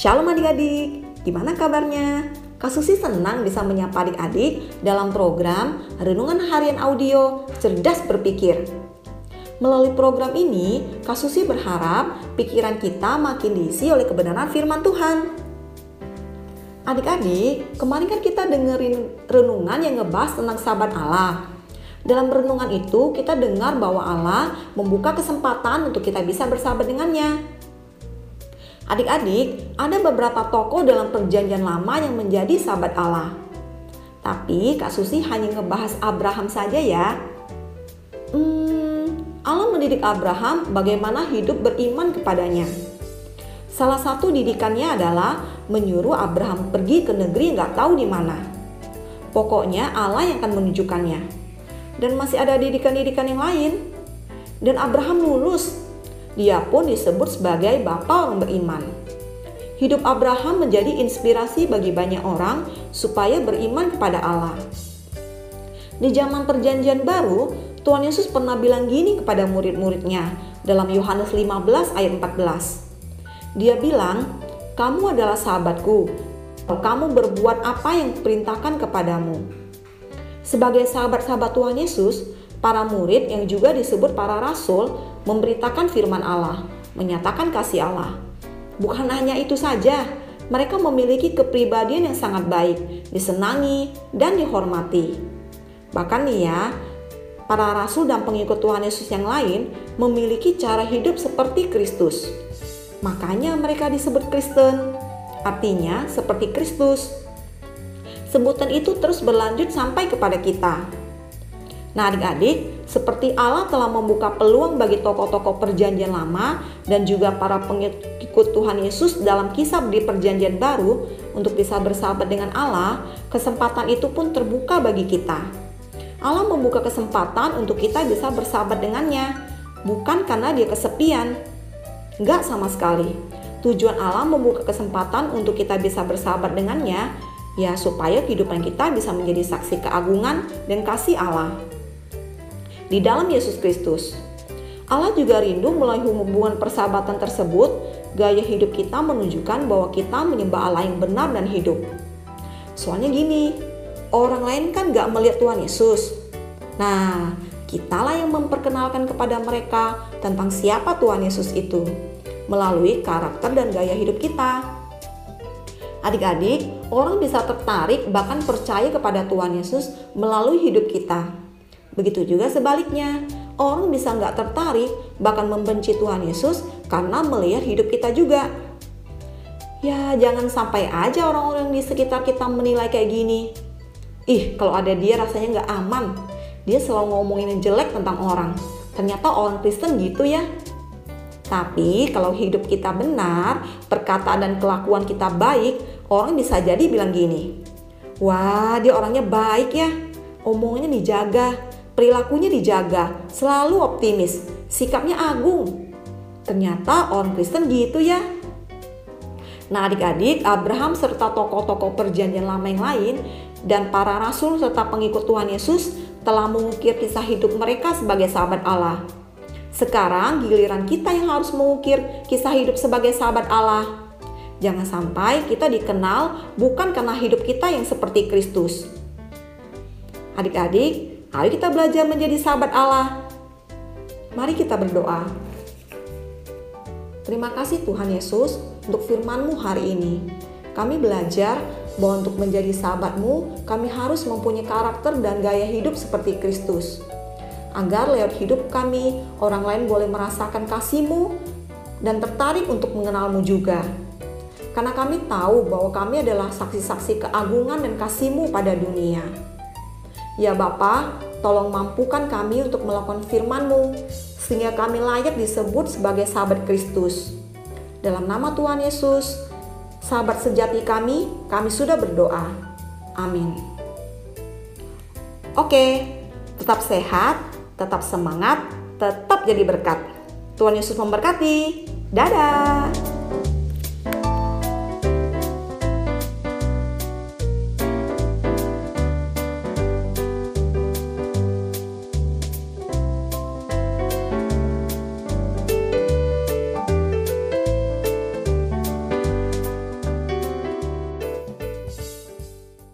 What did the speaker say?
Shalom adik-adik, gimana kabarnya? Kak Susi senang bisa menyapa adik-adik dalam program Renungan Harian Audio Cerdas Berpikir. Melalui program ini, Kak Susi berharap pikiran kita makin diisi oleh kebenaran firman Tuhan. Adik-adik, kemarin kan kita dengerin renungan yang ngebahas tentang sahabat Allah. Dalam renungan itu kita dengar bahwa Allah membuka kesempatan untuk kita bisa bersahabat dengannya. Adik-adik, ada beberapa tokoh dalam perjanjian lama yang menjadi sahabat Allah. Tapi Kak Susi hanya ngebahas Abraham saja ya. Hmm, Allah mendidik Abraham bagaimana hidup beriman kepadanya. Salah satu didikannya adalah menyuruh Abraham pergi ke negeri nggak tahu di mana. Pokoknya Allah yang akan menunjukkannya. Dan masih ada didikan-didikan yang lain. Dan Abraham lulus dia pun disebut sebagai bapak orang beriman. Hidup Abraham menjadi inspirasi bagi banyak orang supaya beriman kepada Allah. Di zaman perjanjian baru, Tuhan Yesus pernah bilang gini kepada murid-muridnya dalam Yohanes 15 ayat 14. Dia bilang, kamu adalah sahabatku, kamu berbuat apa yang perintahkan kepadamu. Sebagai sahabat-sahabat Tuhan Yesus, para murid yang juga disebut para rasul memberitakan firman Allah, menyatakan kasih Allah. Bukan hanya itu saja, mereka memiliki kepribadian yang sangat baik, disenangi dan dihormati. Bahkan nih ya, para rasul dan pengikut Tuhan Yesus yang lain memiliki cara hidup seperti Kristus. Makanya mereka disebut Kristen, artinya seperti Kristus. Sebutan itu terus berlanjut sampai kepada kita. Nah adik-adik, seperti Allah telah membuka peluang bagi tokoh-tokoh perjanjian lama dan juga para pengikut Tuhan Yesus dalam kisah di perjanjian baru untuk bisa bersahabat dengan Allah, kesempatan itu pun terbuka bagi kita. Allah membuka kesempatan untuk kita bisa bersahabat dengannya, bukan karena dia kesepian. Enggak sama sekali. Tujuan Allah membuka kesempatan untuk kita bisa bersahabat dengannya, ya supaya kehidupan kita bisa menjadi saksi keagungan dan kasih Allah di dalam Yesus Kristus. Allah juga rindu melalui hubungan persahabatan tersebut, gaya hidup kita menunjukkan bahwa kita menyembah Allah yang benar dan hidup. Soalnya gini, orang lain kan gak melihat Tuhan Yesus. Nah, kitalah yang memperkenalkan kepada mereka tentang siapa Tuhan Yesus itu melalui karakter dan gaya hidup kita. Adik-adik, orang bisa tertarik bahkan percaya kepada Tuhan Yesus melalui hidup kita. Begitu juga sebaliknya, orang bisa nggak tertarik bahkan membenci Tuhan Yesus karena melihat hidup kita juga. Ya jangan sampai aja orang-orang di sekitar kita menilai kayak gini. Ih kalau ada dia rasanya nggak aman. Dia selalu ngomongin yang jelek tentang orang. Ternyata orang Kristen gitu ya. Tapi kalau hidup kita benar, perkataan dan kelakuan kita baik, orang bisa jadi bilang gini. Wah dia orangnya baik ya, omongannya dijaga, perilakunya dijaga, selalu optimis, sikapnya agung. Ternyata orang Kristen gitu ya. Nah adik-adik, Abraham serta tokoh-tokoh perjanjian lama yang lain dan para rasul serta pengikut Tuhan Yesus telah mengukir kisah hidup mereka sebagai sahabat Allah. Sekarang giliran kita yang harus mengukir kisah hidup sebagai sahabat Allah. Jangan sampai kita dikenal bukan karena hidup kita yang seperti Kristus. Adik-adik, Ayo kita belajar menjadi sahabat Allah. Mari kita berdoa. Terima kasih Tuhan Yesus untuk firman-Mu hari ini. Kami belajar bahwa untuk menjadi sahabat-Mu, kami harus mempunyai karakter dan gaya hidup seperti Kristus. Agar lewat hidup kami, orang lain boleh merasakan kasih-Mu dan tertarik untuk mengenal-Mu juga. Karena kami tahu bahwa kami adalah saksi-saksi keagungan dan kasih-Mu pada dunia. Ya Bapa, tolong mampukan kami untuk melakukan firman-Mu, sehingga kami layak disebut sebagai sahabat Kristus. Dalam nama Tuhan Yesus, sahabat sejati kami, kami sudah berdoa. Amin. Oke, tetap sehat, tetap semangat, tetap jadi berkat. Tuhan Yesus memberkati. Dadah.